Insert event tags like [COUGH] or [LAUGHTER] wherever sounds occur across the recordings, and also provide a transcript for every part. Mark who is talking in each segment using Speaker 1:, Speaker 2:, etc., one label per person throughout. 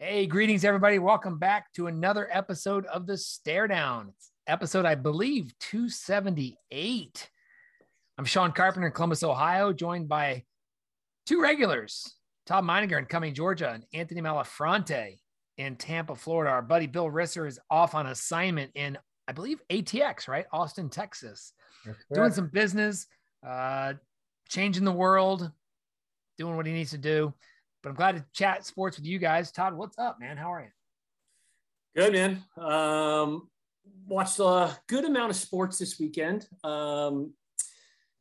Speaker 1: Hey, greetings, everybody. Welcome back to another episode of the Stare Down. It's episode, I believe, 278. I'm Sean Carpenter in Columbus, Ohio, joined by two regulars, Todd Meiniger in Cumming, Georgia, and Anthony Malafronte in Tampa, Florida. Our buddy Bill Risser is off on assignment in, I believe, ATX, right? Austin, Texas, doing some business, uh, changing the world, doing what he needs to do. But I'm glad to chat sports with you guys. Todd, what's up, man? How are you?
Speaker 2: Good, man. Um, watched a good amount of sports this weekend. Um,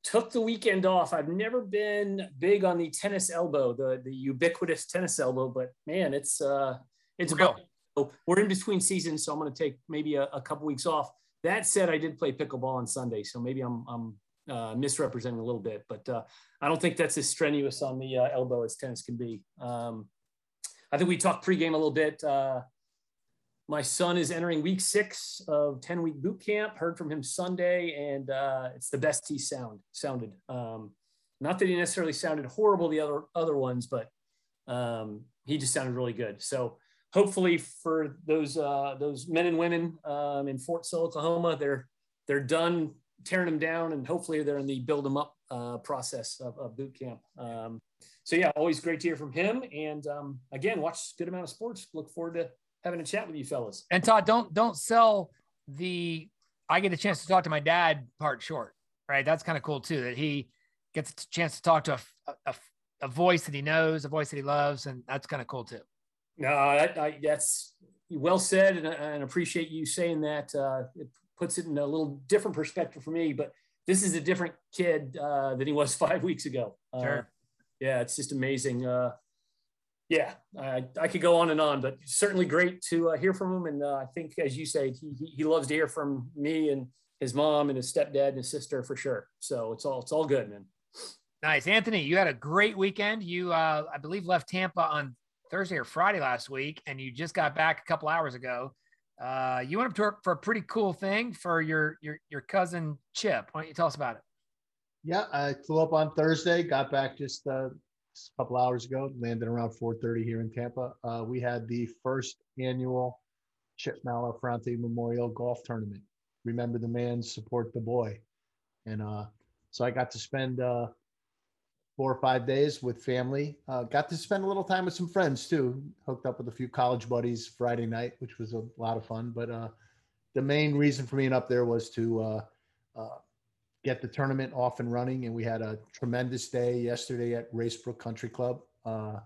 Speaker 2: took the weekend off. I've never been big on the tennis elbow, the the ubiquitous tennis elbow, but man, it's uh, it's
Speaker 1: Real.
Speaker 2: about. We're in between seasons, so I'm going to take maybe a, a couple weeks off. That said, I did play pickleball on Sunday, so maybe I'm I'm uh, misrepresenting a little bit, but uh, I don't think that's as strenuous on the uh, elbow as tennis can be. Um, I think we talked pregame a little bit. Uh, my son is entering week six of 10 week boot camp. Heard from him Sunday, and uh, it's the best he sound sounded. Um, not that he necessarily sounded horrible the other other ones, but um, he just sounded really good. So hopefully for those uh, those men and women um, in Fort Sill, Oklahoma, they're they're done tearing them down, and hopefully they're in the build them up uh, process of, of, boot camp. Um, so yeah, always great to hear from him. And um, again, watch a good amount of sports. Look forward to having a chat with you fellas.
Speaker 1: And Todd, don't don't sell the I get a chance to talk to my dad part short, right? That's kind of cool too. That he gets a chance to talk to a, a, a voice that he knows, a voice that he loves, and that's kind of cool too.
Speaker 2: No, I, that's well said, and, and appreciate you saying that. Uh, it puts it in a little different perspective for me. But this is a different kid uh, than he was [LAUGHS] five weeks ago. Uh,
Speaker 1: Sure.
Speaker 2: Yeah, it's just amazing. Uh, yeah, I, I could go on and on, but certainly great to uh, hear from him. And uh, I think, as you say, he, he- he loves to hear from me and his mom and his stepdad and his sister for sure. So it's all it's all good, man.
Speaker 1: Nice, Anthony. You had a great weekend. You, uh, I believe, left Tampa on Thursday or Friday last week, and you just got back a couple hours ago. Uh, you went up to work for a pretty cool thing for your your your cousin Chip. Why don't you tell us about it?
Speaker 3: Yeah, I flew up on Thursday, got back just uh, just a couple hours ago, landed around 4:30 here in Tampa. Uh, we had the first annual Chip Malafronte Memorial Golf Tournament. Remember the man, support the boy, and uh, so I got to spend uh, four or five days with family. Uh, got to spend a little time with some friends too. Hooked up with a few college buddies Friday night, which was a lot of fun. But uh, the main reason for being up there was to uh, uh, get the tournament off and running. And we had a tremendous day yesterday at Racebrook Country Club. Uh,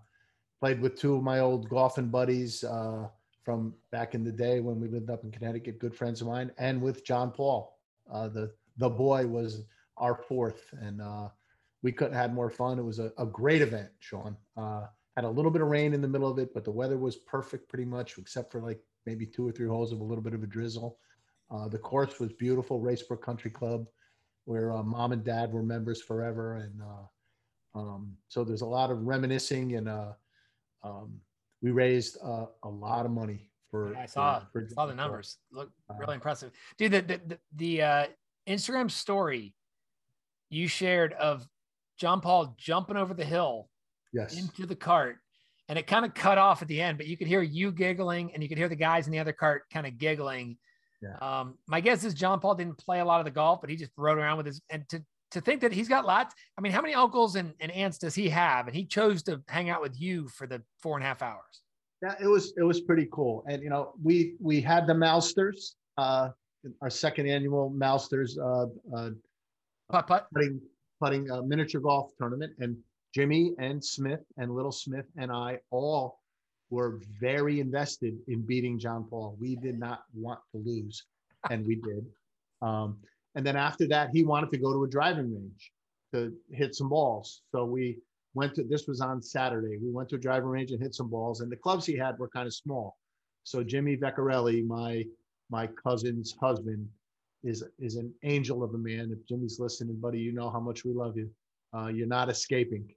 Speaker 3: played with two of my old golfing buddies from back in the day when we lived up in Connecticut, good friends of mine, and with John Paul. Uh, the the boy was our fourth, and uh, we couldn't have had more fun. It was a, a great event, Sean. Uh, had a little bit of rain in the middle of it, but the weather was perfect pretty much, except for like maybe two or three holes of a little bit of a drizzle. Uh, the course was beautiful, Racebrook Country Club where uh, mom and dad were members forever, and uh, um, so there's a lot of reminiscing, and uh, um, we raised uh, a lot of money for.
Speaker 1: I saw
Speaker 3: for,
Speaker 1: saw the numbers. Look
Speaker 3: Uh,
Speaker 1: really impressive, dude. The the the, the uh, Instagram story you shared of John Paul jumping over the hill
Speaker 3: Yes.
Speaker 1: into the cart, and it kind of cut off at the end, but you could hear you giggling, and you could hear the guys in the other cart kind of giggling.
Speaker 3: Yeah.
Speaker 1: Um, my guess is John Paul didn't play a lot of the golf, but he just rode around with his and to to think that he's got lots. I mean, how many uncles and, and aunts does he have? And he chose to hang out with you for the four and a half hours.
Speaker 3: Yeah, it was it was pretty cool, and you know we we had the Mousters, uh, our second annual Mousters uh, uh,
Speaker 1: Putt putt.
Speaker 3: putting putting a miniature golf tournament, and Jimmy and Smith and Little Smith and I all were very invested in beating John Paul. We did not want to lose, and we did. Um, and then after that, he wanted to go to a driving range to hit some balls. So we went to this was on Saturday. We went to a driving range and hit some balls, and the clubs he had were kind of small. So Jimmy Veccarelli, my my cousin's husband, is is an angel of a man. If Jimmy's listening, buddy, you know how much we love you. Uh, you're not escaping.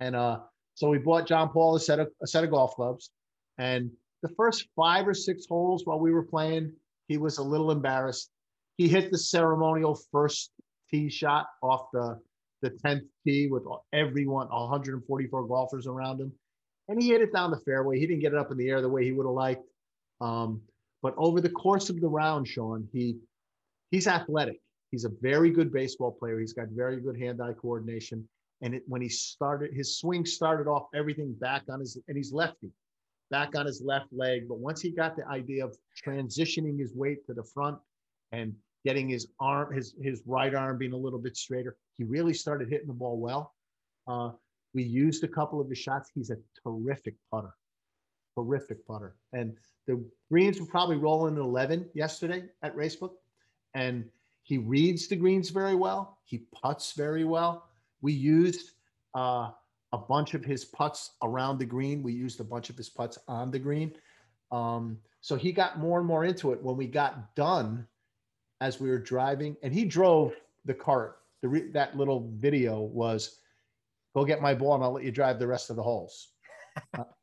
Speaker 3: And uh, so we bought John Paul a set of a set of golf clubs, and the first five or six holes while we were playing, he was a little embarrassed. He hit the ceremonial first tee shot off the the 10th tee with everyone 144 golfers around him and he hit it down the fairway. He didn't get it up in the air the way he would have liked. Um, but over the course of the round, Sean, he he's athletic. He's a very good baseball player. He's got very good hand-eye coordination. And it, when he started, his swing started off everything back on his, and he's lefty, back on his left leg. But once he got the idea of transitioning his weight to the front and getting his arm, his his right arm being a little bit straighter, he really started hitting the ball well. Uh, we used a couple of his shots. He's a terrific putter, terrific putter. And the greens were probably rolling at 11 yesterday at Racebrook. And he reads the greens very well. He puts very well. We used uh, a bunch of his putts around the green. We used a bunch of his putts on the green. Um, so he got more and more into it. When we got done, as we were driving, and he drove the cart. The re- that little video was go get my ball and I'll let you drive the rest of the holes. [LAUGHS]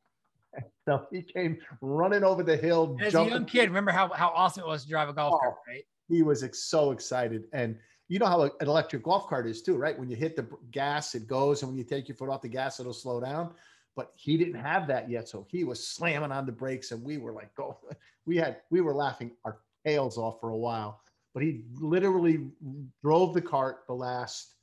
Speaker 3: [LAUGHS] so he came running over the hill.
Speaker 1: As a young kid, remember how, how awesome it was to drive a golf oh, cart, right?
Speaker 3: He was ex- so excited. And you know how an electric golf cart is too, right? When you hit the gas, it goes. And when you take your foot off the gas, it'll slow down. But he didn't have that yet. So he was slamming on the brakes and we were like, go. [LAUGHS] We had, we were laughing our tails off for a while. But he literally drove the cart the last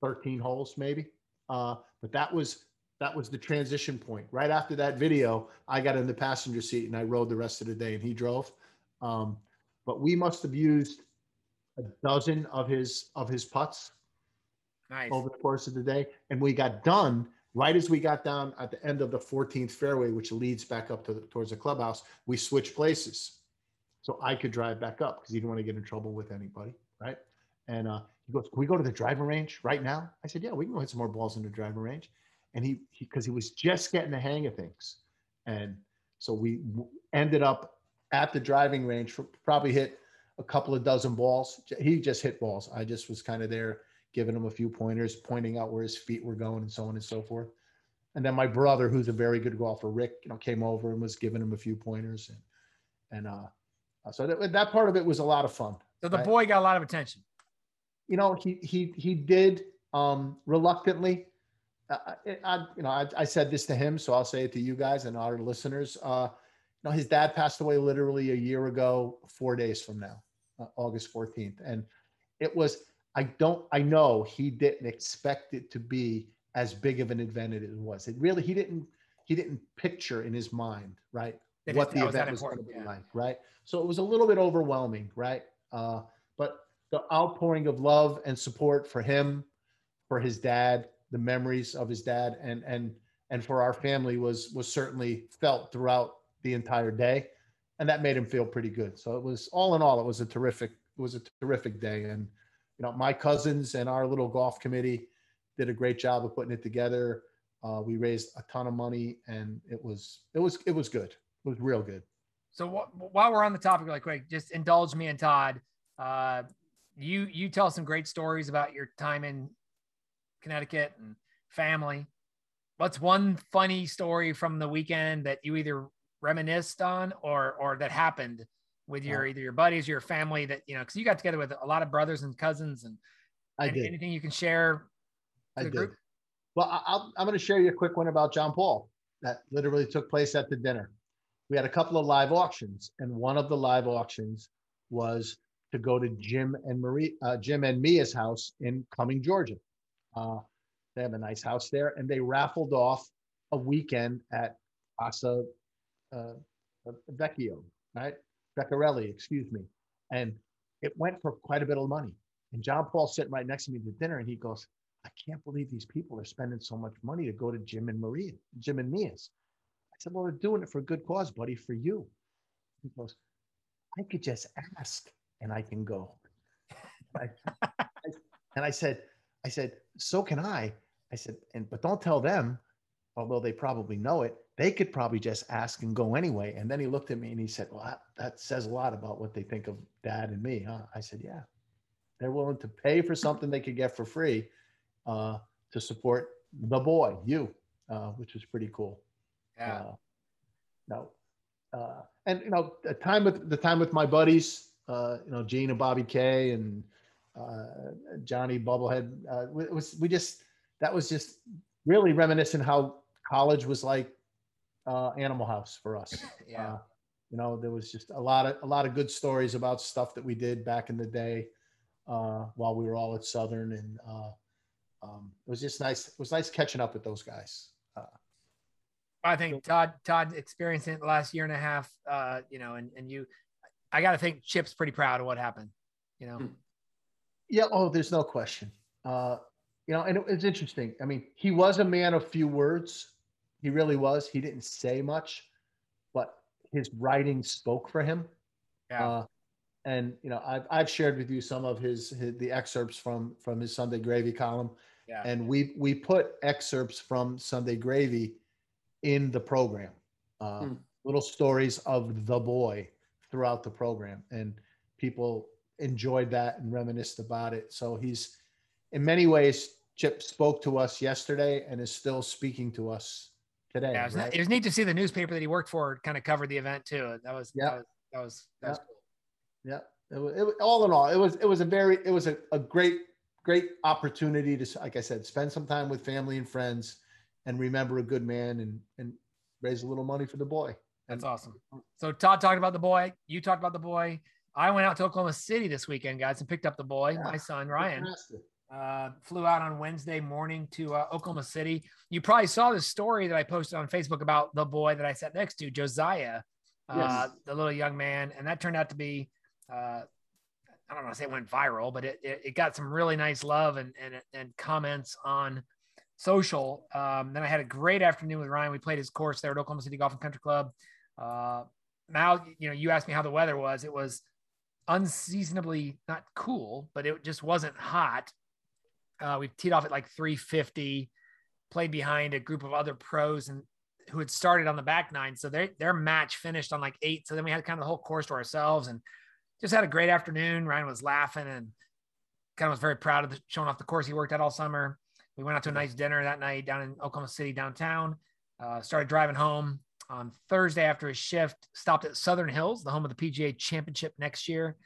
Speaker 3: 13 holes, maybe uh, but that was that was the transition point. Right after that video, I got in the passenger seat and I rode the rest of the day, and he drove. Um, but we must have used a dozen of his of his putts
Speaker 1: nice.
Speaker 3: over the course of the day, and we got done right as we got down at the end of the 14th fairway, which leads back up to the, towards the clubhouse. We switched places, so I could drive back up because he didn't want to get in trouble with anybody, right? And uh, he goes, Can we go to the driving range right now? I said, Yeah, we can go hit some more balls in the driving range. And he, because he, he, was just getting the hang of things. And so we ended up at the driving range for probably hit a couple of dozen balls. He just hit balls. I just was kind of there giving him a few pointers, pointing out where his feet were going and so on and so forth. And then my brother, who's a very good golfer, Rick, you know, came over and was giving him a few pointers. And, and, uh, so that, that part of it was a lot of fun.
Speaker 1: So the boy got a lot of attention
Speaker 3: you know, he he he did um, reluctantly. Uh, I, you know, I, I, said this to him, so I'll say it to you guys and our listeners. Uh, you know, his dad passed away literally a year ago, four days from now, uh, August 14th, and it was. I don't. I know he didn't expect it to be as big of an event as it was. It really. He didn't. He didn't picture in his mind, right, what the event was, was going to be yeah. like, right. So it was a little bit overwhelming, right. Uh, but the outpouring of love and support for him, for his dad, the memories of his dad, and and and for our family was was certainly felt throughout the entire day, and that made him feel pretty good. So it was all in all, it was a terrific it was a terrific day, and you know my cousins and our little golf committee did a great job of putting it together. Uh, we raised a ton of money, and it was it was it was good. It was real good.
Speaker 1: So wh- while we're on the topic, like quick, just indulge me and Todd. Uh, you you tell some great stories about your time in Connecticut and family. What's one funny story from the weekend that you either reminisced on or or that happened with your either your buddies or your family that you know because you got together with a lot of brothers and cousins and
Speaker 3: I did.
Speaker 1: anything you can share
Speaker 3: I did. Group? Well, i am going to share you a quick one about John Paul that literally took place at the dinner. We had a couple of live auctions, and one of the live auctions was to go to Jim and Marie, uh, Jim and Mia's house in Cumming, Georgia. Uh, they have a nice house there, and they raffled off a weekend at Casa uh, Vecchio, right? Beccarelli, excuse me. And it went for quite a bit of money. And John Paul sitting right next to me at dinner, and he goes, "I can't believe these people are spending so much money to go to Jim and Maria, Jim and Mia's." I said, "Well, they're doing it for a good cause, buddy, for you." He goes, "I could just ask." and I can go. [LAUGHS] I, I, and I said, I said, so can I. I said, and but don't tell them, although they probably know it. They could probably just ask and go anyway. And then he looked at me and he said, Well, that, says a lot about what they think of dad and me, huh? I said, Yeah. They're willing to pay for something they could get for free uh, to support the boy, you, uh, which was pretty cool.
Speaker 1: Yeah. Uh,
Speaker 3: no. Uh, and you know, the time with the time with my buddies, uh, you know, Gene and Bobby K and Johnny Bubblehead. Uh, it was we just that was just really reminiscent how college was like uh, Animal House for us. [LAUGHS]
Speaker 1: Yeah.
Speaker 3: Uh, you know, there was just a lot of a lot of good stories about stuff that we did back in the day uh, while we were all at Southern, and uh, um, it was just nice. It was nice catching up with those guys. Uh,
Speaker 1: I think Todd Todd experienced it the last year and a half. Uh, you know, and and you, I got to think Chip's pretty proud of what happened. You know.
Speaker 3: Yeah. Oh, there's no question. Uh, you know, and it, it's interesting. I mean, he was a man of few words. He really was. He didn't say much, but his writing spoke for him.
Speaker 1: Yeah.
Speaker 3: Uh, and you know, I've I've shared with you some of his, his the excerpts from from his Sunday Gravy column,
Speaker 1: yeah.
Speaker 3: and we we put excerpts from Sunday Gravy in the program, uh,
Speaker 2: Hmm.
Speaker 3: little stories of the boy throughout the program, and people enjoyed that and reminisced about it. So he's, in many ways, Chip spoke to us yesterday and is still speaking to us today.
Speaker 1: Yeah, it was,
Speaker 3: right?
Speaker 1: it was neat to see the newspaper that he worked for kind of covered the event too. That was
Speaker 3: Yeah.
Speaker 1: that was that was, that was
Speaker 3: Yeah.
Speaker 1: cool.
Speaker 3: Yeah, it was, it all in all, it was it was a very it was a, a great great opportunity to like I said, spend some time with family and friends, and remember a good man and and raise a little money for the boy.
Speaker 1: That's awesome. So Todd talked about the boy. You talked about the boy. I went out to Oklahoma City this weekend, guys, and picked up the boy,
Speaker 3: Yeah.
Speaker 1: my son Ryan. Uh, flew out on Wednesday morning to uh, Oklahoma City. You probably saw the story that I posted on Facebook about the boy that I sat next to, Josiah, uh,
Speaker 3: Yes.
Speaker 1: the little young man, and that turned out to be. Uh, I don't want to say it went viral, but it, it, it got some really nice love and, and, and comments on social. Um, then I had a great afternoon with Ryan. We played his course there at Oklahoma City Golf and Country Club. Uh, Mal, you know, you asked me how the weather was. It was unseasonably not cool, but it just wasn't hot. Uh, we teed off at like 350, played behind a group of other pros and who had started on the back nine. So their their match finished on like eight. So then we had kind of the whole course to ourselves and just had a great afternoon. Ryan was laughing and kind of was very proud of the, showing off the course he worked at all summer. We went out to a nice dinner that night down in Oklahoma City downtown. Uh, started driving home on Thursday after his shift. Stopped at Southern Hills, the home of the PGA Championship next year,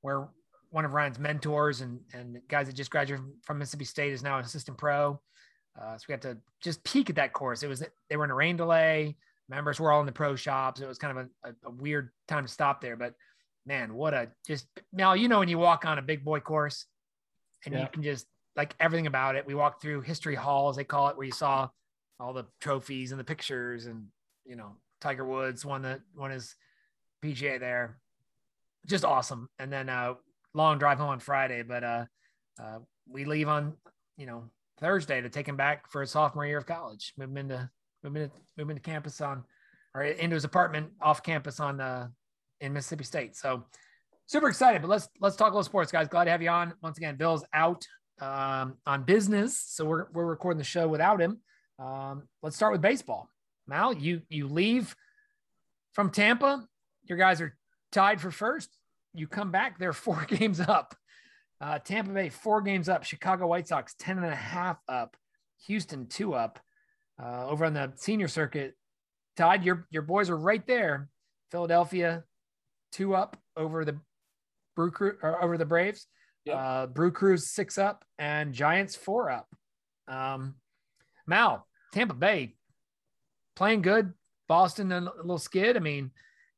Speaker 1: where one of Ryan's mentors and and guys that just graduated from Mississippi State is now an assistant pro. Uh, so we got to just peek at that course. It was they were in a rain delay. Members were all in the pro shops. It was kind of a, a, a weird time to stop there, but man, what a just now you know when you walk on a big boy course and you can just like everything about it. We walked through history hall, as they call it, where you saw all the trophies and the pictures, and you know Tiger Woods won the won his PGA there, just awesome. And then uh, long drive home on Friday, but uh, uh, we leave on you know Thursday to take him back for his sophomore year of college. Move him into move him into, move him into campus on or into his apartment off campus on uh, in Mississippi State. So super excited. But let's let's talk a little sports, guys. Glad to have you on once again. Bill's out um, on business, so we're we're recording the show without him. Um, let's start with baseball. Mal, you you leave from Tampa. Your guys are tied for first. You come back, they're [LAUGHS] four games up. Uh, Tampa Bay, four games up. Chicago White Sox, 10 and a half up. Houston, two up. Uh, over on the senior circuit, Todd, your, your boys are right there. Philadelphia, two up over the Brew Crew or over the Braves.
Speaker 2: Yep.
Speaker 1: Uh, Brew Crews, six up, and Giants, four up. Um, Mal, Tampa Bay, playing good. Boston, a little skid. I mean,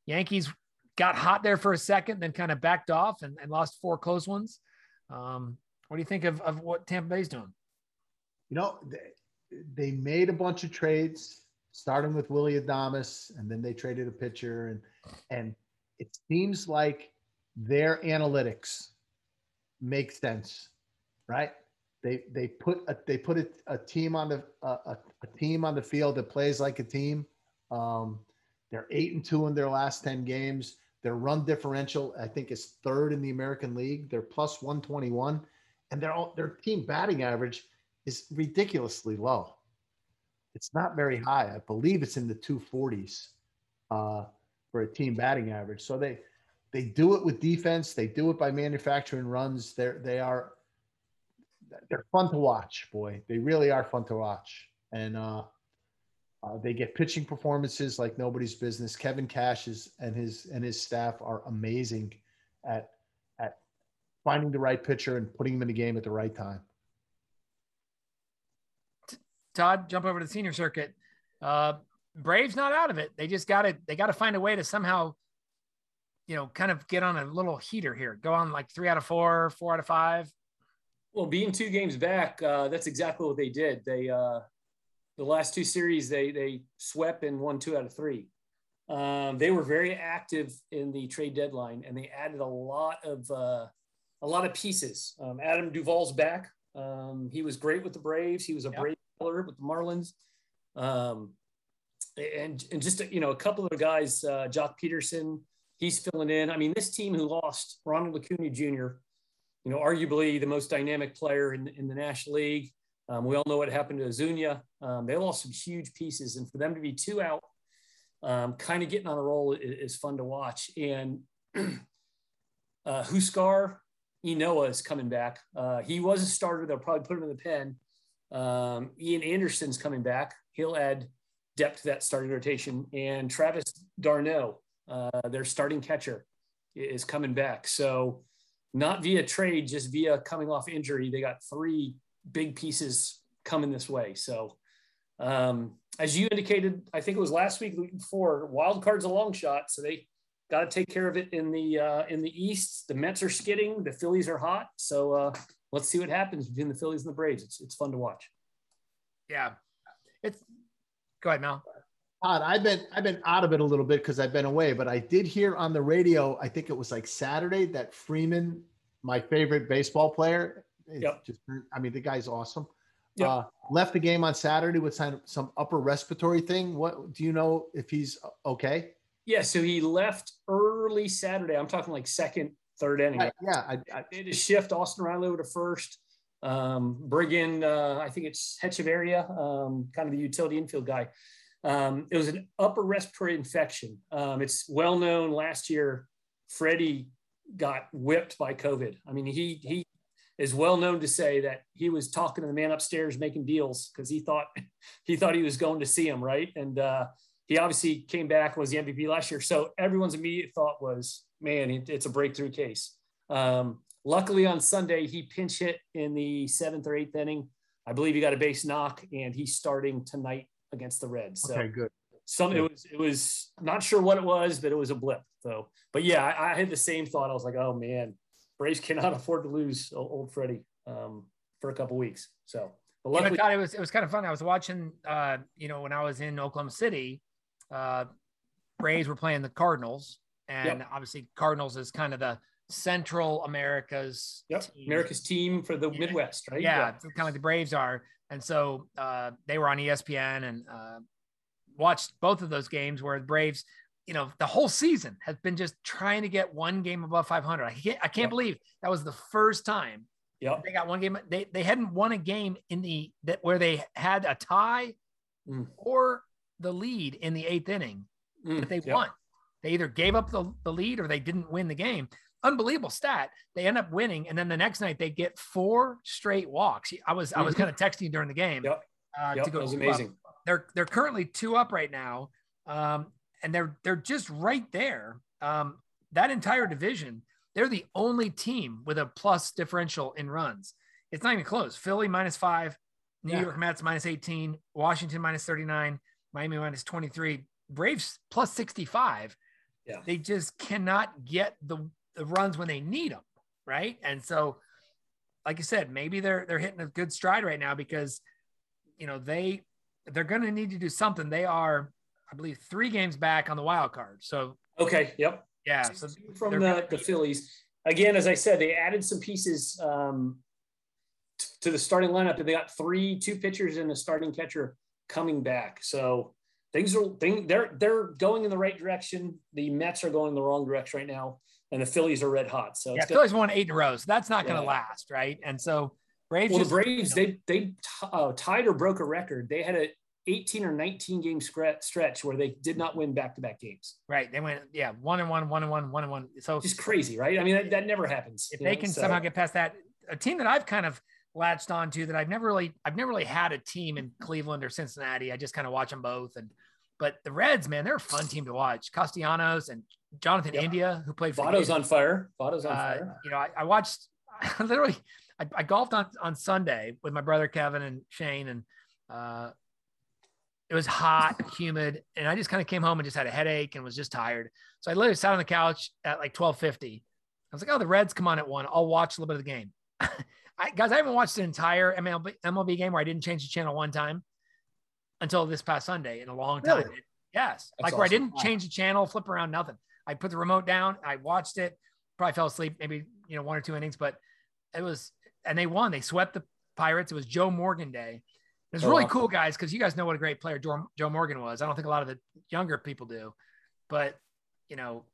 Speaker 1: Yankees got hot there for a second, then kind of backed off and, and lost four close ones. Um, what do you think of, of what Tampa Bay's doing?
Speaker 3: You know, they, they made a bunch of trades, starting with Willie Adames, and then they traded a pitcher, and and it seems like their analytics make sense, right? They they put a, they put a, a team on the a, a, team on the field that plays like a team. Um, they're eight and two in their last ten games. Their run differential, I think, is third in the American League. They're plus one twenty one, and their their team batting average is ridiculously low. It's not very high. I believe it's in the 240s uh, for a team batting average. So they they do it with defense. They do it by manufacturing runs. They're they are they're fun to watch. Boy, they really are fun to watch. And uh, uh, they get pitching performances like nobody's business. Kevin Cash is, and his and his staff are amazing at at finding the right pitcher and putting him in the game at the right time.
Speaker 1: Todd, jump over to the senior circuit. Uh, Braves not out of it. They just got to they got to find a way to somehow, you know, kind of get on a little heater here. Go on like three out of four, four out of five.
Speaker 2: Well, being two games back, uh, that's exactly what they did. They uh, the last two series they they swept and won two out of three. Um, they were very active in the trade deadline, and they added a lot of uh, a lot of pieces. Um, Adam Duvall's back. Um, he was great with the Braves. He was a yep. Brave with the Marlins. Um, and and just you know a couple of guys, uh, Joc Pederson, he's filling in. I mean, this team who lost Ronald Acuna Jr., you know, arguably the most dynamic player in, in the National League. Um, we all know what happened to Ozuna. Um, they lost some huge pieces, and for them to be two out, um, kind of getting on a roll is, fun to watch. And [CLEARS THROAT] uh, Huascar Ynoa is coming back. Uh, he was a starter. They'll probably put him in the pen. Um, Ian Anderson's coming back. He'll add depth to that starting rotation. And Travis d'Arnaud, uh, their starting catcher, is coming back. So not via trade, just via coming off injury. They got three big pieces coming this way. So um, as you indicated, I think it was last week, week before, wild card's a long shot. So they got to take care of it in the uh, in the East. The Mets are skidding. The Phillies are hot. So uh, let's see what happens between the Phillies and the Braves. It's it's fun to watch.
Speaker 1: Yeah, it's go ahead, Mal.
Speaker 3: Odd. I've been I've been out of it a little bit because I've been away, but I did hear on the radio. I think it was like Saturday that Freeman, my favorite baseball player, yep. just I mean the guy's awesome. Yep. Uh, left the game on Saturday with some, some upper respiratory thing. What do you know if he's okay?
Speaker 2: Yeah, so he left early Saturday. I'm talking like second, third inning.
Speaker 3: I, yeah, I,
Speaker 2: I did a shift. Austin Riley over to first. Um, bring in, uh, I think it's Hechavarria, um, kind of the utility infield guy. Um, it was an upper respiratory infection. Um, it's well known. Last year, Freddie got whipped by COVID. I mean, he he is well known to say that he was talking to the man upstairs making deals because he thought [LAUGHS] he thought he was going to see him, right? And uh, he obviously came back was the MVP last year. So everyone's immediate thought was, man, it's a breakthrough case. Um, luckily on Sunday, he pinch hit in the seventh or eighth inning. I believe he got a base knock, and he's starting tonight against the Reds. So
Speaker 3: okay, good.
Speaker 2: Some it was it was not sure what it was, but it was a blip. So, but yeah, I, I had the same thought. I was like, oh man, Braves cannot [LAUGHS] afford to lose old Freddie um, for a couple weeks. So,
Speaker 1: but luckily, you know, it was it was kind of fun. I was watching, uh, you know, when I was in Oklahoma City, uh, Braves were playing the Cardinals, and yep. obviously Cardinals is kind of the Central America's
Speaker 2: yep. team. America's team for the
Speaker 1: yeah.
Speaker 2: Midwest, right?
Speaker 1: Yeah, yeah, kind of like the Braves are, and so uh, they were on ESPN and uh, watched both of those games where the Braves, you know, the whole season has been just trying to get one game above 500. I can't, I can't yep. believe that was the first time.
Speaker 2: Yeah,
Speaker 1: they got one game. They they hadn't won a game in the that where they had a tie mm. or the lead in the eighth inning, mm, but they yep. won. They either gave up the, the lead or they didn't win the game. Unbelievable stat. They end up winning, and then the next night they get four straight walks. I was mm-hmm. I was mm-hmm. kind of texting during the game.
Speaker 2: Yep. Uh, yep, to go that was amazing.
Speaker 1: Up. They're they're currently two up right now, um, and they're they're just right there. Um, that entire division, they're the only team with a plus differential in runs. It's not even close. Philly minus five, New yeah. York Mets minus 18, Washington minus 39, Miami minus 23, Braves plus 65.
Speaker 2: Yeah.
Speaker 1: They just cannot get the, the runs when they need them. Right. And so, like I said, maybe they're they're hitting a good stride right now because you know they they're gonna need to do something. They are, I believe, three games back on the wild card. So
Speaker 2: okay, yep.
Speaker 1: Yeah. So
Speaker 2: from the, the Phillies. Again, as I said, they added some pieces um, to the starting lineup, and they got three, two pitchers and a starting catcher coming back. So things are thing they're they're going in the right direction. The Mets are going in the wrong direction right now, and the Phillies are red hot. So
Speaker 1: yeah, Phillies won eight in a row, so that's not going to last, right? And so
Speaker 2: Braves. Well, just, the Braves you know, they they uh, tied or broke a record. They had a 18 or 19 game stretch where they did not win back to back games.
Speaker 1: Right. They went, yeah, one and one, one and one, one and one. So
Speaker 2: just crazy, right? I mean, that, that never happens.
Speaker 1: If they know, can so. somehow get past that, a team that I've kind of latched onto that I've never really I've never really had a team in Cleveland or Cincinnati. I just kind of watch them both. And but the Reds, man, they're a fun team to watch. Castellanos and Jonathan. India, who played
Speaker 2: for Votto's on fire. Votto's on uh, fire.
Speaker 1: You know, I, I watched [LAUGHS] I literally I, I, golfed on on Sunday with my brother Kevin and Shane and uh It was hot, humid, and I just kind of came home and just had a headache and was just tired. So I literally sat on the couch at like 12:50. I was like, "Oh, the Reds come on at one. I'll watch a little bit of the game." [LAUGHS] I, guys, I haven't watched an entire MLB, MLB game where I didn't change the channel one time until this past Sunday in a long time.
Speaker 3: Really?
Speaker 1: Yes,
Speaker 2: That's
Speaker 1: like where I didn't change the channel, flip around, nothing. I put the remote down, I watched it, probably fell asleep, maybe you know one or two innings, but it was, and they won. They swept the Pirates. It was Joe Morgan Day. It was
Speaker 2: Oh,
Speaker 1: really
Speaker 2: wow.
Speaker 1: cool, guys, because you guys know what a great player Joe, Joe Morgan was. I don't think a lot of the younger people do, but you know,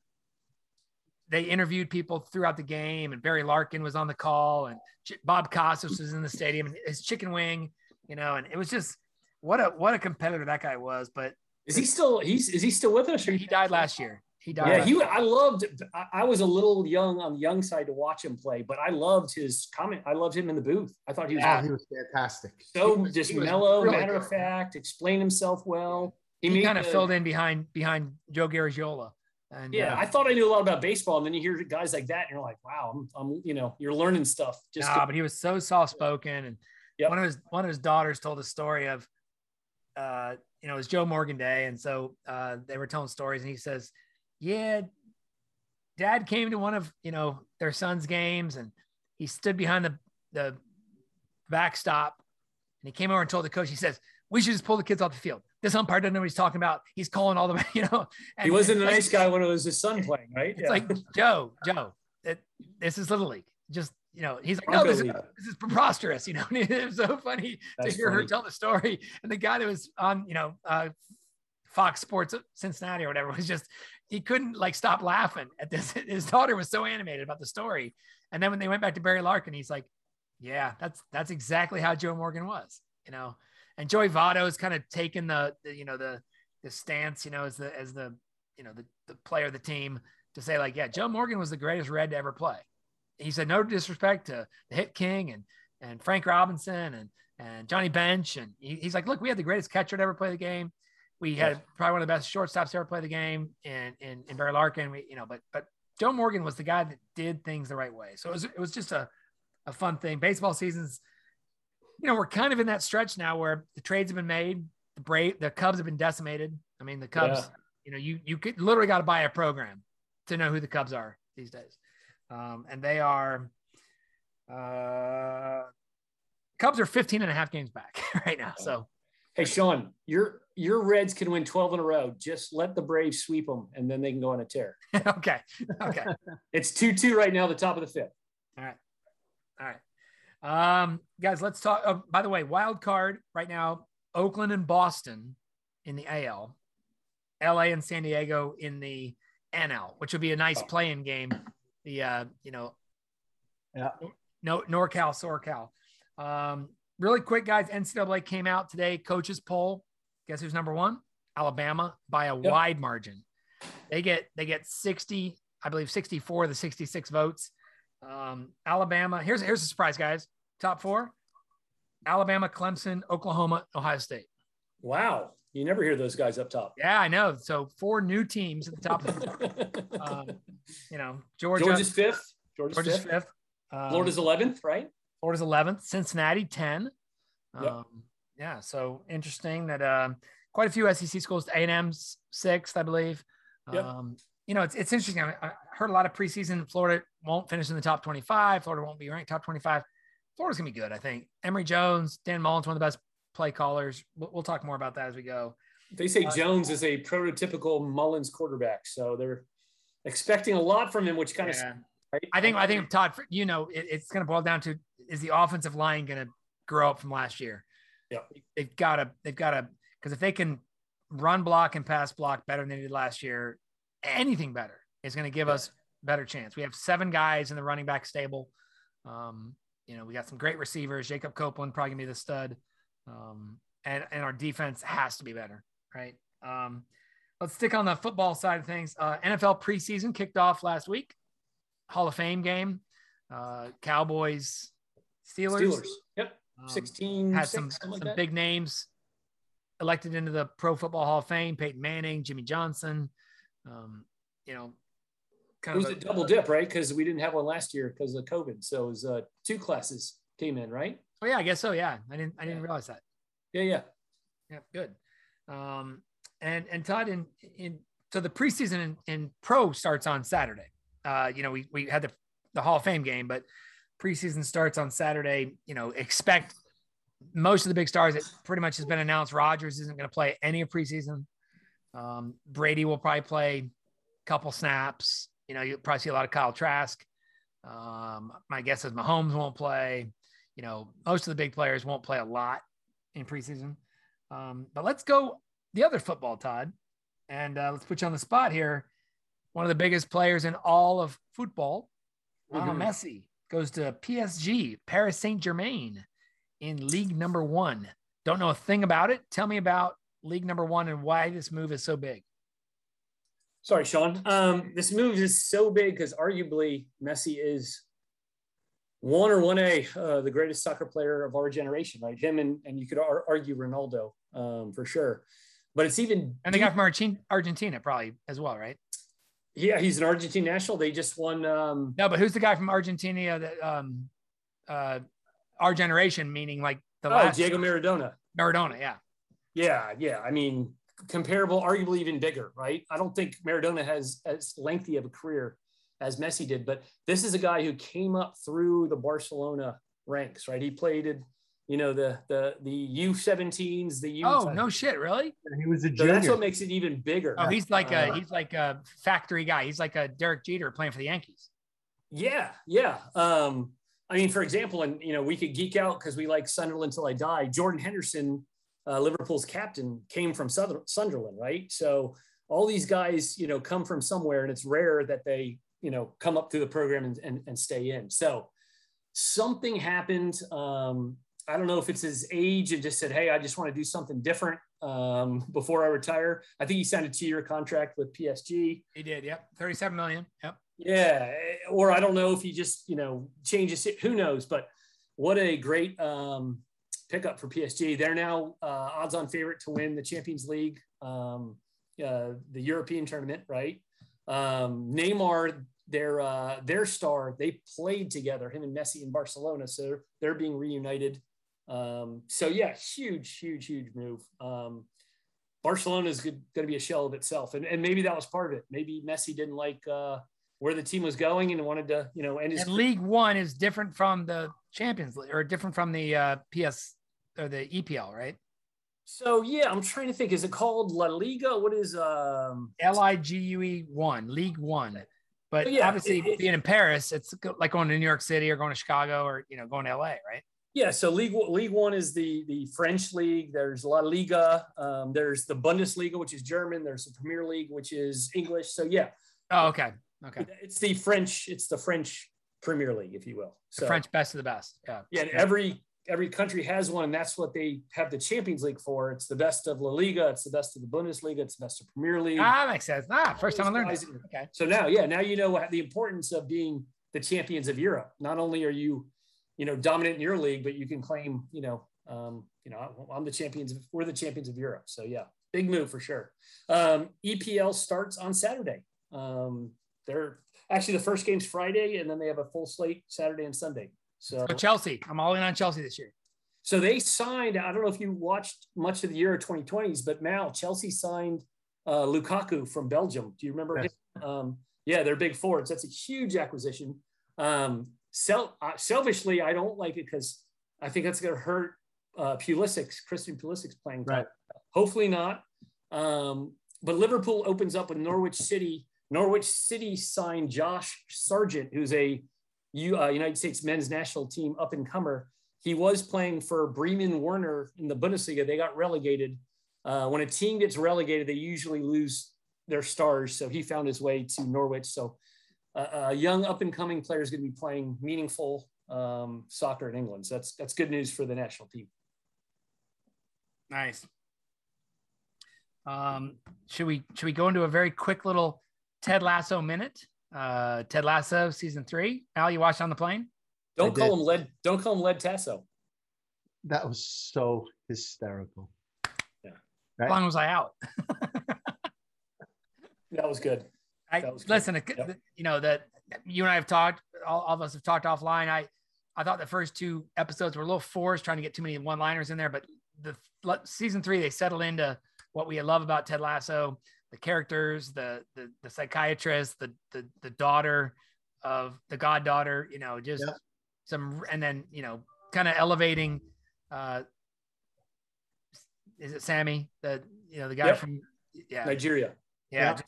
Speaker 1: they interviewed people throughout the game, and Barry Larkin was on the call, and Ch- Bob Costas was in the stadium, and his chicken wing, you know, and it was just what a what a competitor that guy was. But
Speaker 2: Is he still? He's is he still with us? or
Speaker 1: he died last year. He died.
Speaker 2: Yeah, he.
Speaker 1: year.
Speaker 2: I loved. I, I was a little young on the young side to watch him play, but I loved his comment. I loved him in the booth. I thought he was
Speaker 3: Yeah, he was fantastic.
Speaker 2: so
Speaker 1: was-
Speaker 2: just mellow,
Speaker 1: really
Speaker 2: matter
Speaker 1: good.
Speaker 2: of fact, explain himself well.
Speaker 1: he,
Speaker 2: made
Speaker 1: kind of filled in behind behind Joe Garagiola. And
Speaker 2: Yeah,
Speaker 1: uh,
Speaker 2: I thought I knew a lot about baseball, and then you hear guys like that, and you're like, wow, I'm, I'm you know, you're learning stuff. Just
Speaker 1: nah, but he was so soft spoken, and
Speaker 2: Yep.
Speaker 1: one of his one of his daughters told a story of, uh, you know, it was Joe Morgan Day, and so uh, they were telling stories, and he says, "Yeah, Dad came to one of you know their son's games, and he stood behind the the backstop, and he came over and told the coach, he says." We should just pull the kids off the field. This umpire doesn't know what he's talking about. He's calling all the, [LAUGHS] you know.
Speaker 2: he wasn't a
Speaker 1: and-
Speaker 2: nice guy when it was his son playing, right?
Speaker 1: It's like Joe, Joe, it, this is Little League. Just you know, he's like, no, this is, this is preposterous. You know, and [LAUGHS] it was so funny
Speaker 2: That's
Speaker 1: to hear her tell the story. And the guy that was on, you know, uh, Fox Sports Cincinnati or whatever was just he couldn't like stop laughing at this. [LAUGHS] His daughter was so animated about the story. And then when they went back to Barry Larkin, he's like, yeah, that's that's exactly how Joe Morgan was. You know, and Joey Votto has kind of taken the, the you know the the stance, you know, as the as the you know the, the player of the team to say like, yeah, Joe Morgan was the greatest red to ever play. He said no disrespect to the Hit King and and Frank Robinson and and Johnny Bench and he, he's like, look, we had the greatest catcher to ever play the game. We had
Speaker 2: Yeah.
Speaker 1: probably one of the best shortstops to ever play the game in in, in Barry Larkin. We you know, but but Joe Morgan was the guy that did things the right way. So it was it was just a a fun thing. Baseball seasons, you know, we're kind of in that stretch now where the trades have been made. The Brave, the Cubs have been decimated. I mean, the Cubs,
Speaker 2: Yeah.
Speaker 1: you know, you you could literally got to buy a program to know who the Cubs are these days, um, and they are. Uh, Cubs are 15 and a half games back [LAUGHS] right now. So
Speaker 2: Hey, Sean, your your Reds can win 12 in a row. Just let the Braves sweep them, and then they can go on a tear. [LAUGHS]
Speaker 1: okay, okay, [LAUGHS]
Speaker 2: It's 2 2 right now, the top of the fifth.
Speaker 1: all right, all right, um, guys. Let's talk. Oh, by the way, wild card right now: Oakland and Boston in the AL, LA and San Diego in the NL, which would be a nice
Speaker 2: Oh.
Speaker 1: play-in game. The uh, you know,
Speaker 3: Yeah.
Speaker 1: no NorCal, SoCal. Um, really quick, guys. NCAA came out today. Coaches poll. Guess who's number one? Alabama by a
Speaker 2: Yep.
Speaker 1: wide margin. They get they get 60, I believe 64 of the 66 votes. Um, Alabama. Here's here's a surprise, guys. Top four: Alabama, Clemson, Oklahoma, Ohio State.
Speaker 2: Wow. You never hear those guys up top.
Speaker 1: Yeah, I know. So four new teams at the top. Of the, um, [LAUGHS] you know, Georgia,
Speaker 2: Georgia's fifth. Georgia's,
Speaker 1: Georgia's
Speaker 2: fifth.
Speaker 1: fifth. Um,
Speaker 2: Florida's 11th, right?
Speaker 1: Florida's 11th, Cincinnati 10. Um,
Speaker 2: Yep.
Speaker 1: Yeah, so interesting that um, quite a few SEC schools, A&M's sixth, I believe.
Speaker 2: Yep.
Speaker 1: Um, you know, it's, it's interesting. I, I heard a lot of preseason. Florida won't finish in the top 25. Florida won't be ranked top 25. Florida's going to be good, I think. Emory Jones, Dan Mullen's one of the best play callers. We'll, we'll talk more about that as we go.
Speaker 2: They say
Speaker 1: Uh,
Speaker 2: Jones is a prototypical Mullen's quarterback, so they're expecting a lot from him, which kind
Speaker 1: Yeah.
Speaker 2: of right?
Speaker 1: I think I think Todd, you know, it, it's going to boil down to is the offensive line going to grow up from last year?
Speaker 2: Yeah.
Speaker 1: they've got to they've got to because if they can run block and pass block better than they did last year, anything better is going to give
Speaker 2: Yeah.
Speaker 1: us better chance. We have seven guys in the running back stable. Um, you know, we got some great receivers. Jacob Copeland probably gonna be the stud, um, and and our defense has to be better, right? Um, let's stick on the football side of things. Uh, NFL preseason kicked off last week. Hall of Fame game. Uh, Cowboys, Steelers.
Speaker 2: Steelers. Yep.
Speaker 1: Um,
Speaker 2: 16
Speaker 1: had some,
Speaker 2: like
Speaker 1: some
Speaker 2: that.
Speaker 1: big names elected into the Pro Football Hall of Fame: Peyton Manning, Jimmy Johnson. Um, you know,
Speaker 2: It
Speaker 1: kind
Speaker 2: was
Speaker 1: of
Speaker 2: a double dip, right? Because we didn't have one last year because of COVID. So it was uh, two classes came in, right?
Speaker 1: Oh yeah, I guess so. Yeah, I didn't I didn't
Speaker 2: Yeah.
Speaker 1: realize that.
Speaker 2: Yeah, yeah.
Speaker 1: Yeah, good. Um, and and Todd, in in so the preseason in, in pro starts on Saturday. Uh, you know, we we had the the Hall of Fame game, but preseason starts on Saturday. You know, expect most of the big stars. It pretty much has been announced. Rodgers isn't going to play any of preseason. Um, Brady will probably play a couple snaps. You know, you'll probably see a lot of Kyle Trask. Um, my guess is Mahomes won't play. You know, most of the big players won't play a lot in preseason. Um, but let's go the other football, Todd, and uh, let's put you on the spot here. One of the biggest players in all of football, Lionel mm-hmm. Messi, goes to PSG, Paris Saint Germain, in League Number One. Don't know a thing about it. Tell me about League Number One and why this move is so big.
Speaker 2: Sorry, Sean. Um, this move is so big because arguably Messi is one or one A, uh, the greatest soccer player of our generation, right? Him and and you could ar- argue Ronaldo um, for sure, but it's even
Speaker 1: and the guy from Argentina, Argentina probably as well, right?
Speaker 2: Yeah, he's an Argentine national. They just won. Um,
Speaker 1: no, but who's the guy from Argentina that um, uh, our generation, meaning like the
Speaker 2: oh, last Diego Maradona.
Speaker 1: Maradona, yeah.
Speaker 2: Yeah, yeah. I mean, comparable, arguably even bigger, right? I don't think Maradona has as lengthy of a career as Messi did, but this is a guy who came up through the Barcelona ranks, right? He played in, you know, the the the U17s, the U.
Speaker 1: Oh no shit, really?
Speaker 3: He was a
Speaker 2: junior. So that's what makes it even bigger.
Speaker 1: Oh, he's like a uh, he's like a factory guy. He's like a Derek Jeter playing for the Yankees.
Speaker 2: Yeah, yeah. Um, I mean, for example, and you know, we could geek out because we like Sunderland till I die. Jordan Henderson, uh, Liverpool's captain, came from Sunderland, right? So all these guys, you know, come from somewhere, and it's rare that they, you know, come up through the program and, and, and stay in. So something happened. Um, I don't know if it's his age and just said, "Hey, I just want to do something different um, before I retire." I think he signed a two-year contract with PSG.
Speaker 1: He did. Yep, thirty-seven million. Yep.
Speaker 2: Yeah, or I don't know if he just you know changes it. Who knows? But what a great um, pickup for PSG. They're now uh, odds-on favorite to win the Champions League, um, uh, the European tournament. Right? Um, Neymar, their uh, their star, they played together. Him and Messi in Barcelona, so they're, they're being reunited. Um, so yeah, huge, huge, huge move. Um, Barcelona is going to be a shell of itself, and, and maybe that was part of it. Maybe Messi didn't like uh, where the team was going and wanted to, you know, end his.
Speaker 1: And League One is different from the Champions League or different from the uh, PS or the EPL, right?
Speaker 2: So yeah, I'm trying to think. Is it called La Liga? What is um
Speaker 1: L I G U E one League One? But yeah, obviously, it, being in Paris, it's like going to New York City or going to Chicago or you know going to LA, right?
Speaker 2: Yeah, so League League One is the the French league. There's La Liga. Um, there's the Bundesliga, which is German. There's the Premier League, which is English. So yeah.
Speaker 1: Oh, okay. Okay.
Speaker 2: It's the French. It's the French Premier League, if you will.
Speaker 1: So the French best of the best. Yeah.
Speaker 2: Yeah. every every country has one, and that's what they have the Champions League for. It's the best of La Liga. It's the best of the Bundesliga. It's the best of Premier League.
Speaker 1: Ah, makes sense. Ah, first time I learned.
Speaker 2: Okay. So now, yeah, now you know the importance of being the champions of Europe. Not only are you, you know, dominant in your league, but you can claim, you know, um, you know, I'm the champions. Of, we're the champions of Europe. So yeah, big move for sure. Um, EPL starts on Saturday. Um, they're actually the first game's Friday, and then they have a full slate Saturday and Sunday. So,
Speaker 1: so Chelsea, I'm all in on Chelsea this year.
Speaker 2: So they signed. I don't know if you watched much of the year of 2020s, but Mal Chelsea signed uh, Lukaku from Belgium. Do you remember? Yes. Um, yeah, they're big forwards. That's a huge acquisition. Um, sel- uh, selfishly, I don't like it because I think that's going to hurt uh, Pulisic's Christian Pulisic's playing. Right. Hopefully not. Um, but Liverpool opens up with Norwich City Norwich City signed Josh Sargent, who's a uh, United States men's national team up and comer. He was playing for Bremen Werder in the Bundesliga. They got relegated. Uh, when a team gets relegated, they usually lose their stars. So he found his way to Norwich. So uh, a young up and coming player is going to be playing meaningful um, soccer in England. So that's that's good news for the national team.
Speaker 1: Nice. Um, should we should we go into a very quick little Ted Lasso minute. Uh, Ted Lasso season three. Al, you watched on the plane?
Speaker 2: Don't I call did. him Led. Don't call him Led Tasso.
Speaker 3: That was so hysterical.
Speaker 1: Yeah. Right? How long was I out? [LAUGHS]
Speaker 2: that was good.
Speaker 1: I
Speaker 2: was
Speaker 1: good. listen. Yep. You know that you and I have talked. All, all, of us have talked offline. I I thought the first two episodes were a little forced, trying to get too many one-liners in there. But the season three, they settled into what we love about Ted Lasso, the characters, the the, the psychiatrist, the, the the daughter of the goddaughter, you know, just
Speaker 3: Yep.
Speaker 1: some and then, you know, kind of elevating uh is it Sammy? The you know, the guy
Speaker 2: Yep.
Speaker 1: from yeah,
Speaker 2: Nigeria.
Speaker 1: yeah,
Speaker 3: Yeah.
Speaker 1: just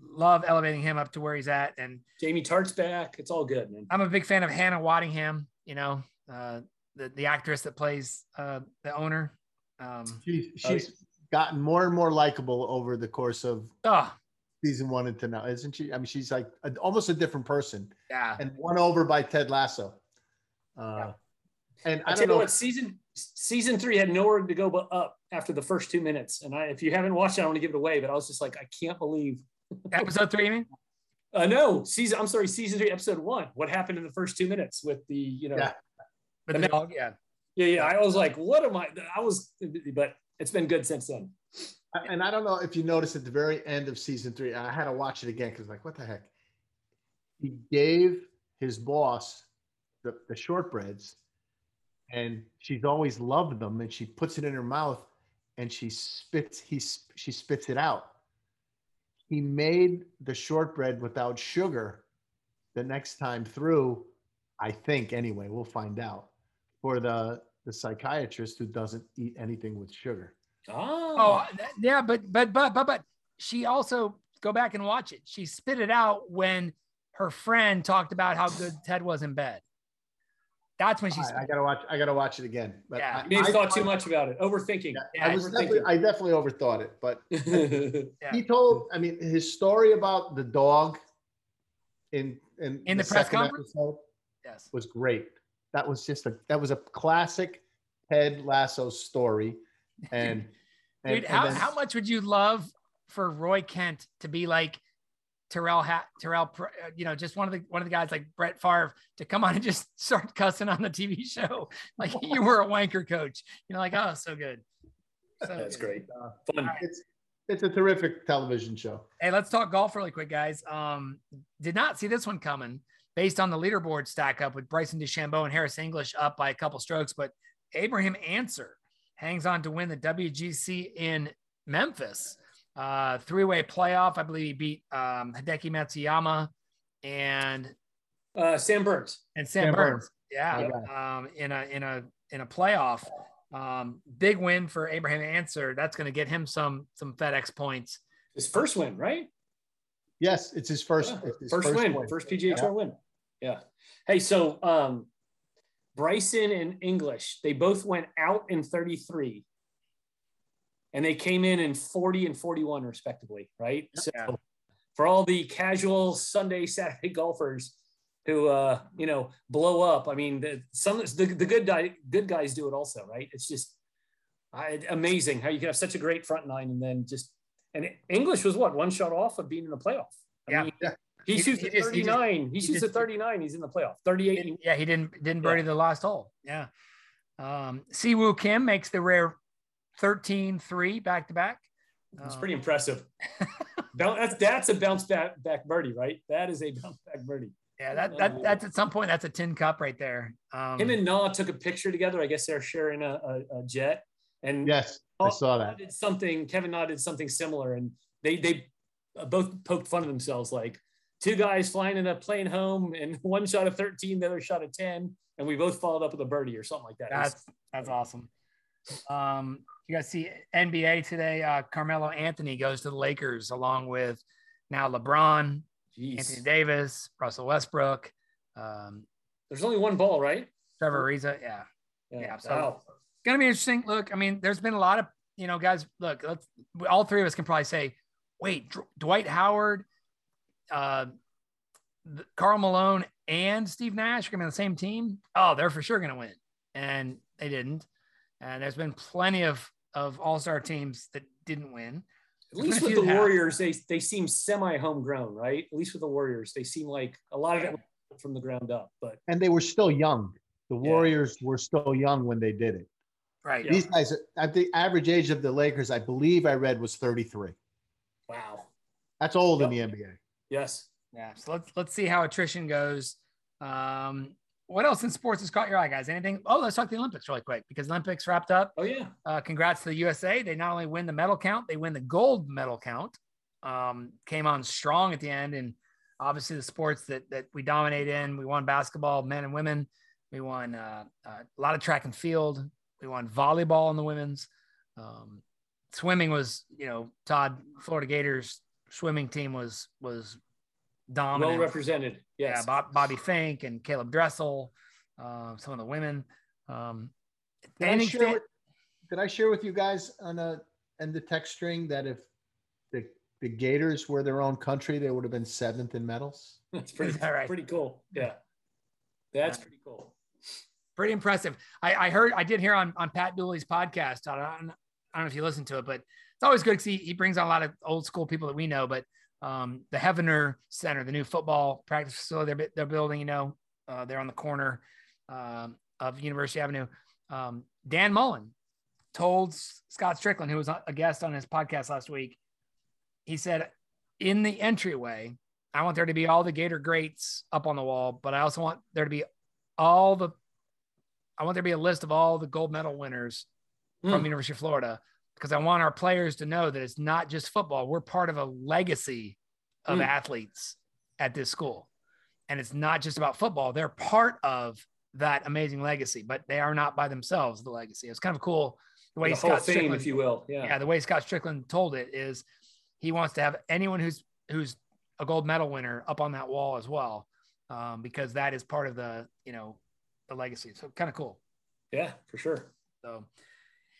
Speaker 1: love elevating him up to where he's at. And
Speaker 2: Jamie Tartt's back. It's all good, man.
Speaker 1: I'm a big fan of Hannah Waddingham, you know, uh, the, the actress that plays uh, the owner. Um,
Speaker 3: She's
Speaker 2: Oh,
Speaker 3: she's gotten more and more likable over the course of
Speaker 1: oh,
Speaker 3: season one into now, isn't she? I mean, she's like a, almost a different person
Speaker 1: yeah.
Speaker 3: and won over by Ted Lasso. Uh, And I
Speaker 2: I
Speaker 3: don't
Speaker 2: tell you
Speaker 3: know.
Speaker 2: what, season season three had nowhere to go but up after the first two minutes. And I, if you haven't watched it, I don't want to give it away, but I was just like, I can't believe. [LAUGHS]
Speaker 1: Episode three, you mean?
Speaker 2: Uh, no, season. I'm sorry, season three, episode one. What happened in the first two minutes with the, you know,
Speaker 3: Yeah.
Speaker 1: With the dog, yeah.
Speaker 2: yeah, yeah. I was like, what am I? I was, but it's been good since then.
Speaker 3: and I don't know if you noticed at the very end of season three, I had to watch it again because, like, what the heck? He gave his boss the, the shortbreads, and she's always loved them, and she puts it in her mouth, and she spits. He she spits it out. He made the shortbread without sugar. The next time through, I think anyway, we'll find out. For the the psychiatrist who doesn't eat anything with sugar.
Speaker 2: Oh,
Speaker 1: Oh, th- yeah, but but but but but she also go back and watch it. She spit it out when her friend talked about how good Ted was in bed. That's when she.
Speaker 3: I, I gotta watch. I gotta watch it again. But
Speaker 1: Yeah.
Speaker 3: I,
Speaker 2: you may have
Speaker 3: I
Speaker 2: thought too much about it, overthinking.
Speaker 1: Yeah,
Speaker 3: I was
Speaker 2: overthinking.
Speaker 3: definitely. I definitely overthought it. But [LAUGHS]
Speaker 1: Yeah.
Speaker 3: he told. I mean, his story about the dog in in,
Speaker 1: In the press
Speaker 3: second
Speaker 1: conference?
Speaker 3: episode
Speaker 1: yes.
Speaker 3: was great. That was just a. That was a classic Ted Lasso story. And, [LAUGHS] and,
Speaker 1: Dude,
Speaker 3: and
Speaker 1: how,
Speaker 3: then-
Speaker 1: how much would you love for Roy Kent to be like Terrell, ha- Terrell, uh, you know, just one of the one of the guys like Brett Favre to come on and just [LAUGHS] start cussing on the TV show, [LAUGHS] like you were a wanker coach. You know, like oh, so good. So
Speaker 2: That's
Speaker 1: good.
Speaker 2: great.
Speaker 3: uh,
Speaker 2: Fun.
Speaker 3: it's it's a terrific television show.
Speaker 1: Hey, let's talk golf really quick, guys. Um, did not see this one coming based on the leaderboard stack up with Bryson DeChambeau and Harris English up by a couple strokes, but Abraham Ancer hangs on to win the WGC in Memphis. Uh, three-way playoff. I believe he beat um, Hideki Matsuyama and
Speaker 2: Uh, Sam Burns.
Speaker 1: and Sam,
Speaker 3: Sam
Speaker 1: Burns.
Speaker 3: Burns.
Speaker 1: Yeah,
Speaker 3: Okay.
Speaker 1: um, in a in a in a playoff. Um, big win for Abraham Ancer. That's going to get him some some FedEx points.
Speaker 2: His first win, right?
Speaker 3: Yes, it's his first.
Speaker 2: Yeah,
Speaker 3: it's his
Speaker 2: first, win, first PGA Tour win. Yeah. Hey, so um, Bryson and English, they both went out in 33, and they came in in 40 and 41 respectively, right? So for all the casual Sunday, [LAUGHS] Saturday golfers who uh, you know blow up, I mean, the, some the, the good guy, good guys do it also, right? It's just I, amazing how you can have such a great front nine and then just and English was what one shot off of being in the playoff. I
Speaker 1: Yeah.
Speaker 2: mean,
Speaker 3: Yeah.
Speaker 2: He,
Speaker 1: He-
Speaker 2: shoots
Speaker 1: he
Speaker 2: at
Speaker 1: just- he just-
Speaker 2: 39. He,
Speaker 1: he
Speaker 2: shoots
Speaker 1: just-
Speaker 2: at 39. He's in the playoff. 38. he-
Speaker 1: Yeah, he didn't didn't birdie the last hole. Yeah. Um, Siwoo Kim makes the rare 13-3 back to back.
Speaker 2: It's
Speaker 1: Um,
Speaker 2: pretty impressive. [LAUGHS] That's that's a bounce back back birdie, right? That is a bounce back birdie.
Speaker 1: Yeah, that, that that's at some point that's a tin cup right there. Um,
Speaker 2: Him and Na took a picture together. I guess they're sharing a, a, a jet. And
Speaker 3: Yes, I saw that.
Speaker 2: did something. Kevin Na did something similar, and they they uh, both poked fun of themselves. Like two guys flying in a plane home, and [LAUGHS] one shot at 13, the other shot at 10, and we both followed up with a birdie or something like that.
Speaker 1: That's that's awesome. Um, you guys see NBA today. Uh, Carmelo Anthony goes to the Lakers along with now LeBron,
Speaker 2: Jeez.
Speaker 1: Anthony Davis, Russell Westbrook, um,
Speaker 2: There's only one ball, right?
Speaker 1: Trevor Ariza. Yeah, Yeah, so-
Speaker 2: Wow.
Speaker 1: it's gonna be interesting. Look, I mean, there's been a lot of you know guys. Look, let's all three of us can probably say, wait, Dwight Howard, uh, Karl Malone, and Steve Nash are gonna be on the same team. Oh, they're for sure gonna win, and they didn't. And there's been plenty of of All Star teams that didn't win.
Speaker 2: At least with
Speaker 1: you
Speaker 2: the
Speaker 1: have-
Speaker 2: Warriors, they they seem semi homegrown, right? At least with the Warriors, they seem like a lot of it was from the ground up. But
Speaker 3: And they were still young. The
Speaker 2: Yeah.
Speaker 3: Warriors were still young when they did it.
Speaker 1: Right.
Speaker 2: Yeah.
Speaker 3: These guys, at the average age of the Lakers, I believe I read was 33.
Speaker 2: wow,
Speaker 3: That's old in the NBA.
Speaker 2: Yes,
Speaker 1: Yeah. So let's let's see how attrition goes. Um, what else in sports has caught your eye, guys? Anything? Oh, let's talk the Olympics really quick because Olympics wrapped up.
Speaker 2: Oh yeah.
Speaker 1: Uh, congrats to the USA. They not only win the medal count, they win the gold medal count. Um, came on strong at the end, and obviously the sports that that we dominate in. We won basketball, men and women. We won uh, uh, a lot of track and field. We won volleyball in the women's. Um, swimming was, you know, Todd Florida Gators swimming team was was dominant.
Speaker 2: Well represented. Yes.
Speaker 1: Yeah, Bob, Bobby Finke and Caeleb Dressel, uh, some of the women. Um,
Speaker 3: did, I share with, did I share with you guys on a and the text string that if the the Gators were their own country, they would have been seventh in medals?
Speaker 2: That's pretty [LAUGHS] right? pretty cool. Yeah, that's yeah. pretty cool.
Speaker 1: Pretty impressive. I, I, heard, I did hear on, on Pat Dooley's podcast. I don't, I don't know if you listened to it, but it's always good because he, he brings on a lot of old school people that we know. But um, the Heavener Center, the new football practice facility they're, they're building, you know, uh, they're on the corner um, of University Avenue. Um, Dan Mullen told Scott Stricklin, who was a guest on his podcast last week, he said, in the entryway, I want there to be all the Gator greats up on the wall, but I also want there to be all the I want there to be a list of all the gold medal winners mm. from University of Florida because I want our players to know that it's not just football. We're part of a legacy of mm. athletes at this school. And it's not just about football. They're part of that amazing legacy, but they are not by themselves the legacy. It's kind of cool
Speaker 2: the way the Scott Stricklin, if you will. Yeah.
Speaker 1: Yeah. The way Scott Stricklin told it is he wants to have anyone who's who's a gold medal winner up on that wall as well. Um, because that is part of the, you know, the legacy. So kind of cool.
Speaker 2: Yeah, for sure.
Speaker 1: So,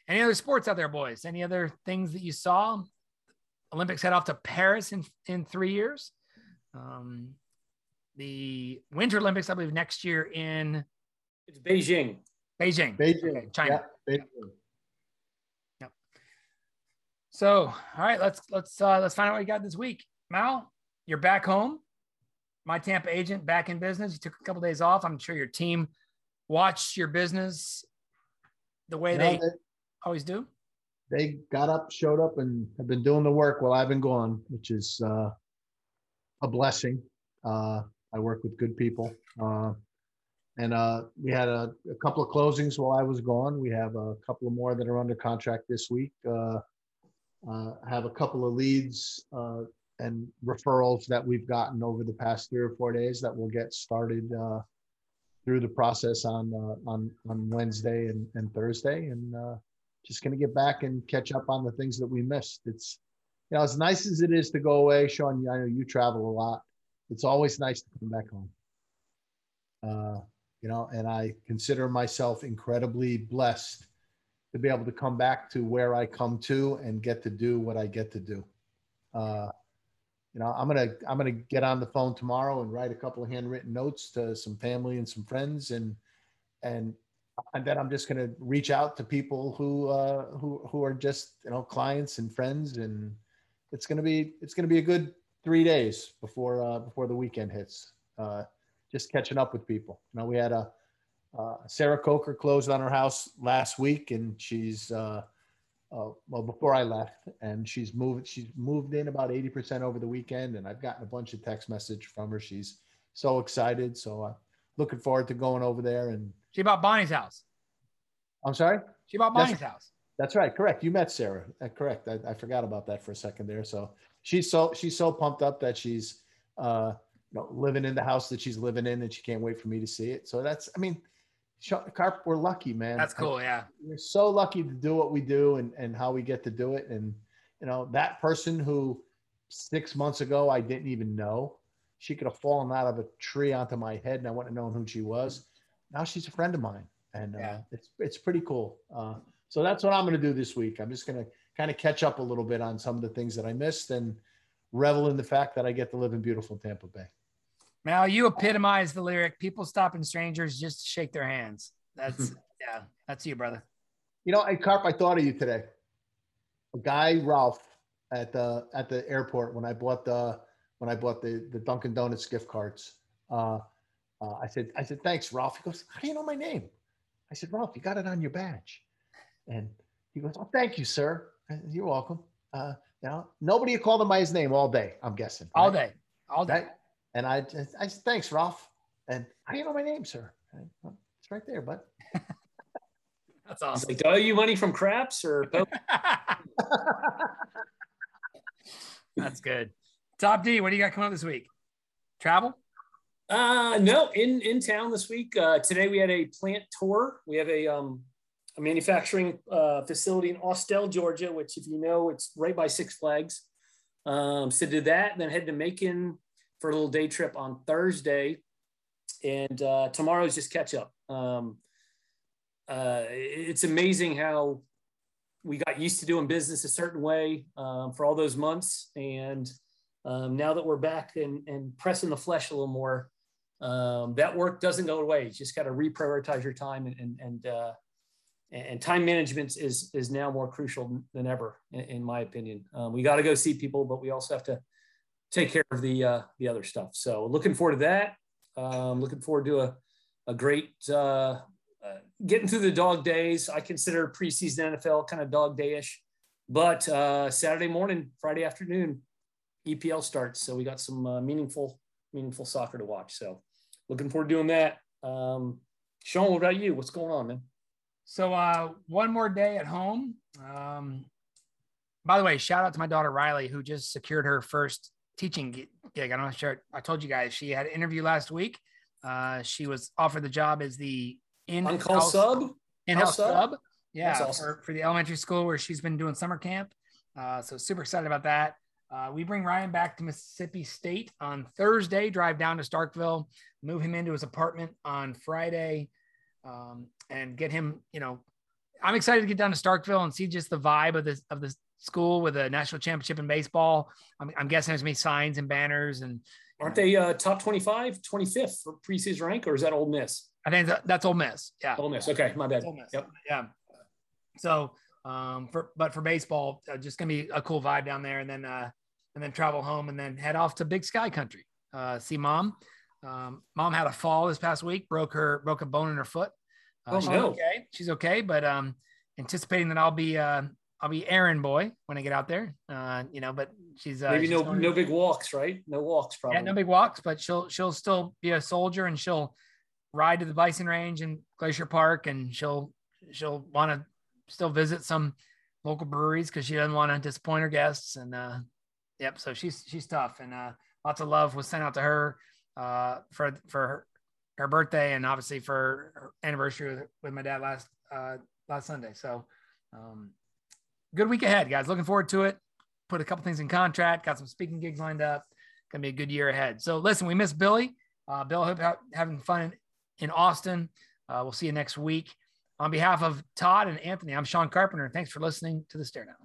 Speaker 1: any other sports out there, boys? Any other things that you saw? Olympics head off to Paris in in three years. Um, the Winter Olympics, I believe, next year in
Speaker 2: it's Beijing.
Speaker 1: Beijing.
Speaker 3: Beijing.
Speaker 1: Okay, China.
Speaker 3: Yeah, Beijing.
Speaker 1: Yep. So, all right, let's let's uh, let's find out what you got this week. Mal, you're back home. My Tampa agent back in business. You took a couple of days off. I'm sure your team watched your business the way they, they always do?
Speaker 3: They got up, showed up, and have been doing the work while I've been gone, which is uh, a blessing. Uh, I work with good people. Uh, and uh, we had a, a, couple of closings while I was gone. We have a couple of more that are under contract this week. Uh, uh, have a couple of leads and referrals that we've gotten over the past three or four days that will get started uh, through the process on uh, on on Wednesday and, and Thursday, and uh, just going to get back and catch up on the things that we missed. It's you know as nice as it is to go away, Sean. I know you travel a lot. It's always nice to come back home. Uh, you know, and I consider myself incredibly blessed to be able to come back to where I come to and get to do what I get to do. Uh, you know, I'm gonna I'm gonna get on the phone tomorrow and write a couple of handwritten notes to some family and some friends, and and and then I'm just gonna reach out to people who uh, who who are just you know clients and friends, and it's gonna be it's gonna be a good three days before uh, before the weekend hits. Uh, just catching up with people. You know, we had a uh, Sarah Coker closed on her house last week, and she's uh, uh, well before I left, and she's moved. She's moved in about eighty percent over the weekend, and I've gotten a bunch of text message from her. She's so excited. So looking forward to going over there. And
Speaker 1: she bought Bonnie's house.
Speaker 3: I'm sorry.
Speaker 1: She bought Bonnie's that's, house.
Speaker 3: That's right. Correct. You met Sarah. Uh, correct. I, I, forgot about that for a second there. So she's so she's so pumped up that she's uh, you know living in the house that she's living in, and she can't wait for me to see it. So that's. I mean Carp, we're lucky, man.
Speaker 1: That's cool. Yeah.
Speaker 3: We're so lucky to do what we do and, and how we get to do it. And, you know, that person who six months ago I didn't even know, she could have fallen out of a tree onto my head and I wouldn't have known who she was. Now she's a friend of mine. And uh, yeah. it's, it's pretty cool. Uh, so that's what I'm going to do this week. I'm just going to kind of catch up a little bit on some of the things that I missed and revel in the fact that I get to live in beautiful Tampa Bay.
Speaker 1: Now you epitomize the lyric. People stopping strangers just to shake their hands. That's [LAUGHS] yeah, that's you, brother.
Speaker 3: You know, hey Carp, I thought of you today. A guy, Ralph, at the at the airport when I bought the when I bought the the Dunkin' Donuts gift cards. Uh, uh, I said, I said, thanks, Ralph. He goes, How do you know my name? I said, Ralph, you got it on your badge. And he goes, Oh, thank you, sir. Said, You're welcome. Uh, you know, nobody called him by his name all day, I'm guessing.
Speaker 1: Right? All day. All day.
Speaker 3: That, and I just, I said, thanks, Ralph. And how do you know my name, sir? It's right there, but [LAUGHS]
Speaker 1: That's awesome.
Speaker 2: Like, do I owe you money from craps or? [LAUGHS] [LAUGHS]
Speaker 1: That's good. Top D, what do you got coming up this week? Travel?
Speaker 2: Uh, no, in in town this week. Uh, today we had a plant tour. We have a um, a manufacturing uh, facility in Austell, Georgia, which, if you know, it's right by Six Flags. Um, so did that, then head to Macon for a little day trip on Thursday, and uh, tomorrow is just catch up. Um, uh, it's amazing how we got used to doing business a certain way um, for all those months, and um, now that we're back and, and pressing the flesh a little more, um, that work doesn't go away. You just got to reprioritize your time and and uh, and time management is is now more crucial than ever, in, in my opinion. Um, we got to go see people, but we also have to take care of the uh, the other stuff. So looking forward to that. Um, looking forward to a a great uh, uh, getting through the dog days. I consider preseason NFL kind of dog dayish, but uh, Saturday morning, Friday afternoon, EPL starts, so we got some uh, meaningful meaningful soccer to watch. So looking forward to doing that. Um, Sean, what about you? What's going on, man?
Speaker 1: So uh, one more day at home. Um, by the way, shout out to my daughter Riley, who just secured her first teaching gig. I'm not sure. I told you guys she had an interview last week. Uh, she was offered the job as the
Speaker 2: in-call sub,
Speaker 1: in-house sub. sub. Yeah, awesome. for, for the elementary school where she's been doing summer camp. Uh, so super excited about that. Uh, we bring Ryan back to Mississippi State on Thursday, drive down to Starkville, move him into his apartment on Friday, um, and get him, you know, I'm excited to get down to Starkville and see just the vibe of this of the school with a national championship in baseball. I'm, I'm guessing there's gonna be signs and banners and
Speaker 2: aren't they uh, top 25, 25th for preseason rank, or is that Ole Miss?
Speaker 1: I think that's Ole Miss. Yeah.
Speaker 2: Ole Miss. Okay, my bad. Ole Miss.
Speaker 1: Yep. Yeah. So, um, for but for baseball, uh, just gonna be a cool vibe down there, and then uh, and then travel home, and then head off to Big Sky Country. Uh, see mom. Um, mom had a fall this past week, broke her broke a bone in her foot. Uh, oh, she's no. okay. She's okay, but um, anticipating that I'll be uh, I'll be errand boy when I get out there. Uh, you know, but she's uh,
Speaker 2: maybe
Speaker 1: she's
Speaker 2: no no big walks, right? No walks, probably.
Speaker 1: Yeah, no big walks, but she'll she'll still be a soldier and she'll ride to the bison range and Glacier Park, and she'll she'll want to still visit some local breweries because she doesn't want to disappoint her guests. And uh, yep, so she's she's tough, and uh, lots of love was sent out to her uh, for for her, her birthday, and obviously for her anniversary with, with my dad last uh, last Sunday. So um, good week ahead, guys. Looking forward to it. Put a couple things in contract. Got some speaking gigs lined up. Gonna be a good year ahead. So listen, we miss Billy. Uh, Bill, hope having fun in Austin. Uh, we'll see you next week. On behalf of Todd and Anthony, I'm Sean Carpenter. Thanks for listening to the Stare Down.